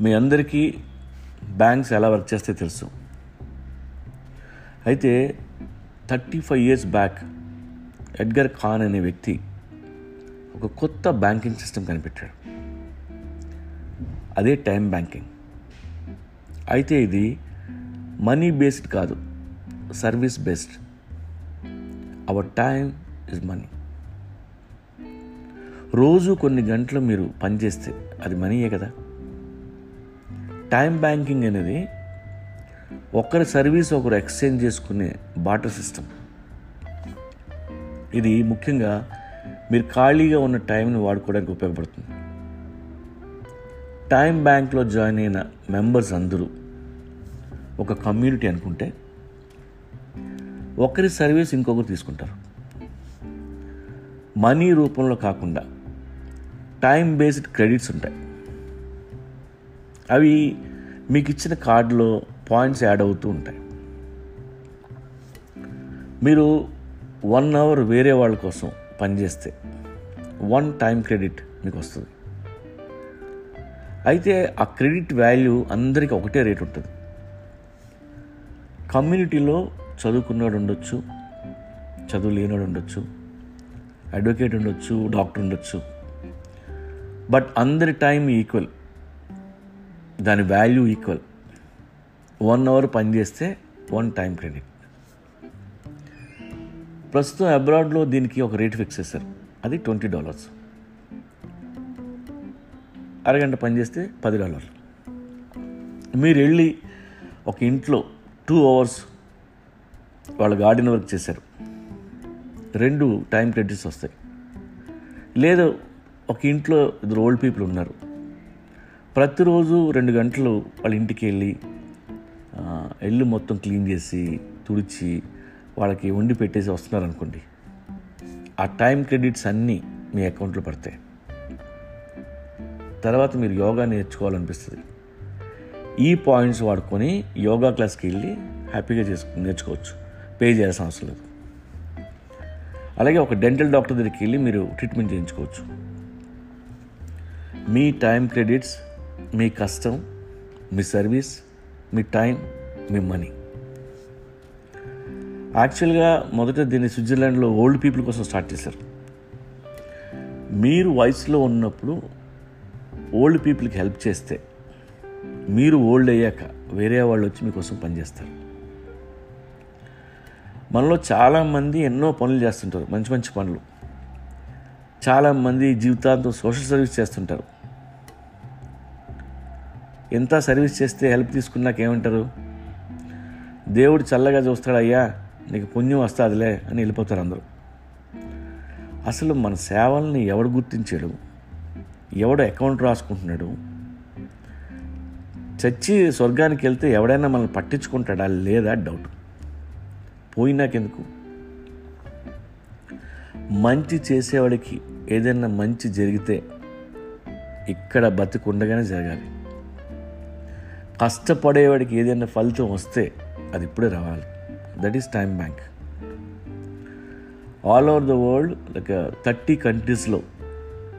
మీ అందరికీ బ్యాంక్స్ ఎలా వర్క్ చేస్తే తెలుసు. అయితే thirty five years back Edgar Cahn అనే వ్యక్తి ఒక కొత్త బ్యాంకింగ్ సిస్టమ్ కనిపెట్టాడు. అదే టైం బ్యాంకింగ్. అయితే ఇది మనీ బేస్డ్ కాదు service based. Our time is money. రోజు కొన్ని గంటలు మీరు పనిచేస్తే అది మనీయే కదా? టైం బ్యాంకింగ్ అనేది ఒకరి సర్వీస్ ఒకరు ఎక్స్చేంజ్ చేసుకునే బాటర్ సిస్టమ్. ఇది ముఖ్యంగా మీరు ఖాళీగా ఉన్న టైంని వాడుకోవడానికి ఉపయోగపడుతుంది. టైం బ్యాంక్లో జాయిన్ అయిన మెంబర్స్ అందరూ ఒక కమ్యూనిటీ అనుకుంటే ఒకరి సర్వీస్ ఇంకొకరు తీసుకుంటారు. మనీ రూపంలో కాకుండా టైం బేస్డ్ క్రెడిట్స్ ఉంటాయి. అవి మీకు ఇచ్చిన కార్డులో పాయింట్స్ యాడ్ అవుతూ ఉంటాయి. మీరు వన్ అవర్ వేరే వాళ్ళ కోసం పనిచేస్తే వన్ టైం క్రెడిట్ మీకు వస్తుంది అయితే ఆ క్రెడిట్ వాల్యూ అందరికీ ఒకటే రేట్ ఉంటుంది. కమ్యూనిటీలో చదువుకున్నాడు ఉండొచ్చు చదువు లేనివాడు ఉండొచ్చు అడ్వకేట్ ఉండొచ్చు డాక్టర్ ఉండొచ్చు. బట్ అందరి టైం ఈక్వల్. దాని వాల్యూ ఈక్వల్ వన్ అవర్ పనిచేస్తే వన్ టైం క్రెడిట్ ప్రస్తుతం అబ్రాడ్లో దీనికి ఒక రేట్ ఫిక్స్ చేశారు. అది ట్వంటీ డాలర్స్ అరగంట పనిచేస్తే పది డాలర్లు మీరు వెళ్ళి ఒక ఇంట్లో టూ అవర్స్ వాళ్ళు గార్డెన్ వర్క్ చేశారు. రెండు టైం క్రెడిట్స్ వస్తాయి. లేదు ఒక ఇంట్లో ఇద్దరు ఓల్డ్ పీపుల్ ఉన్నారు. ప్రతిరోజు రెండు గంటలు వాళ్ళ ఇంటికి వెళ్ళి ఇల్లు మొత్తం క్లీన్ చేసి తుడిచి వాళ్ళకి వండి పెట్టేసి వస్తున్నారు అనుకోండి ఆ టైం క్రెడిట్స్ అన్నీ మీ అకౌంట్లో పడతాయి. తర్వాత మీరు యోగా నేర్చుకోవాలనిపిస్తుంది. ఈ పాయింట్స్ వాడుకొని యోగా క్లాస్కి వెళ్ళి హ్యాపీగా చేసుకు నేర్చుకోవచ్చు. పే చేయాల్సిన అవసరం లేదు. అలాగే ఒక డెంటల్ డాక్టర్ దగ్గరికి వెళ్ళి మీరు ట్రీట్మెంట్ చేయించుకోవచ్చు. మీ టైం క్రెడిట్స్ మీ కష్టం మీ సర్వీస్ మీ టైం మీ మనీ. యాక్చువల్గా మొదట దీన్ని స్విట్జర్లాండ్లో ఓల్డ్ పీపుల్ కోసం స్టార్ట్ చేశారు. మీరు వయసులో ఉన్నప్పుడు ఓల్డ్ పీపుల్కి హెల్ప్ చేస్తే మీరు ఓల్డ్ అయ్యాక వేరే వాళ్ళు వచ్చి మీకోసం పనిచేస్తారు మనలో చాలామంది ఎన్నో పనులు చేస్తుంటారు మంచి మంచి పనులు. చాలామంది జీవితాంతం సోషల్ సర్వీస్ చేస్తుంటారు. ఎంత సర్వీస్ చేస్తే హెల్ప్ తీసుకున్నాక ఏమంటారు? దేవుడు చల్లగా చూస్తాడయ్యా నీకు పుణ్యం వస్తుందిలే అని వెళ్ళిపోతారు అందరూ. అసలు మన సేవల్ని ఎవడు గుర్తించాడు? ఎవడు అకౌంట్ రాసుకుంటున్నాడు? చచ్చి స్వర్గానికి వెళ్తే ఎవడైనా మనల్ని పట్టించుకుంటాడా లేదా డౌట్. పోయినాకెందుకు? మంచి చేసేవాడికి ఏదైనా మంచి జరిగితే ఇక్కడ బతికుండగానే జరగాలి. కష్టపడేవాడికి ఏదైనా ఫలితం వస్తే అది ఇప్పుడే రావాలి. That is time bank all over the world like thirty కంట్రీస్లో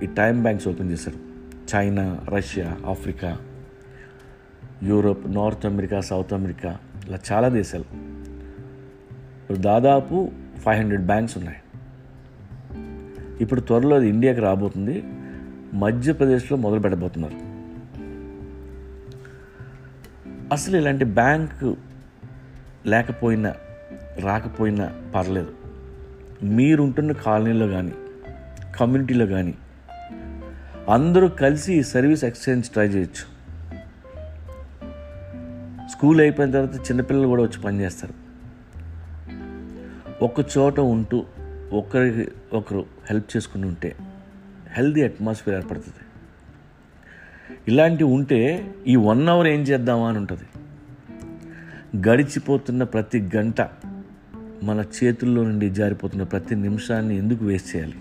ఈ టైం బ్యాంక్స్ ఓపెన్ చేశారు. China Russia Africa Europe North America South America ఇలా చాలా దేశాలు. ఇప్పుడు దాదాపు ఫైవ్ హండ్రెడ్ బ్యాంక్స్ ఉన్నాయి. ఇప్పుడు త్వరలో అది ఇండియాకి రాబోతుంది. మధ్యప్రదేశ్లో మొదలు పెట్టబోతున్నారు అసలు ఇలాంటి బ్యాంకు లేకపోయినా రాకపోయినా పర్లేదు. మీరుంటున్న కాలనీలో కానీ కమ్యూనిటీలో కానీ అందరూ కలిసి సర్వీస్ ఎక్స్చేంజ్ ట్రై చేయొచ్చు. స్కూల్ అయిపోయిన తర్వాత చిన్నపిల్లలు కూడా వచ్చి పనిచేస్తారు ఒక చోట ఉంటూ ఒకరికి ఒకరు హెల్ప్ చేసుకుని ఉంటే హెల్దీ అట్మాస్ఫియర్ ఏర్పడుతుంది. ఇలాంటివి ఉంటే ఈ వన్ అవర్ ఏం చేద్దామా అని ఉంటుంది. గడిచిపోతున్న ప్రతి గంట మన చేతుల్లో నుండి జారిపోతున్న ప్రతి నిమిషాన్ని ఎందుకు వేస్ట్ చేయాలి?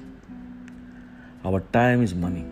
Hour time is money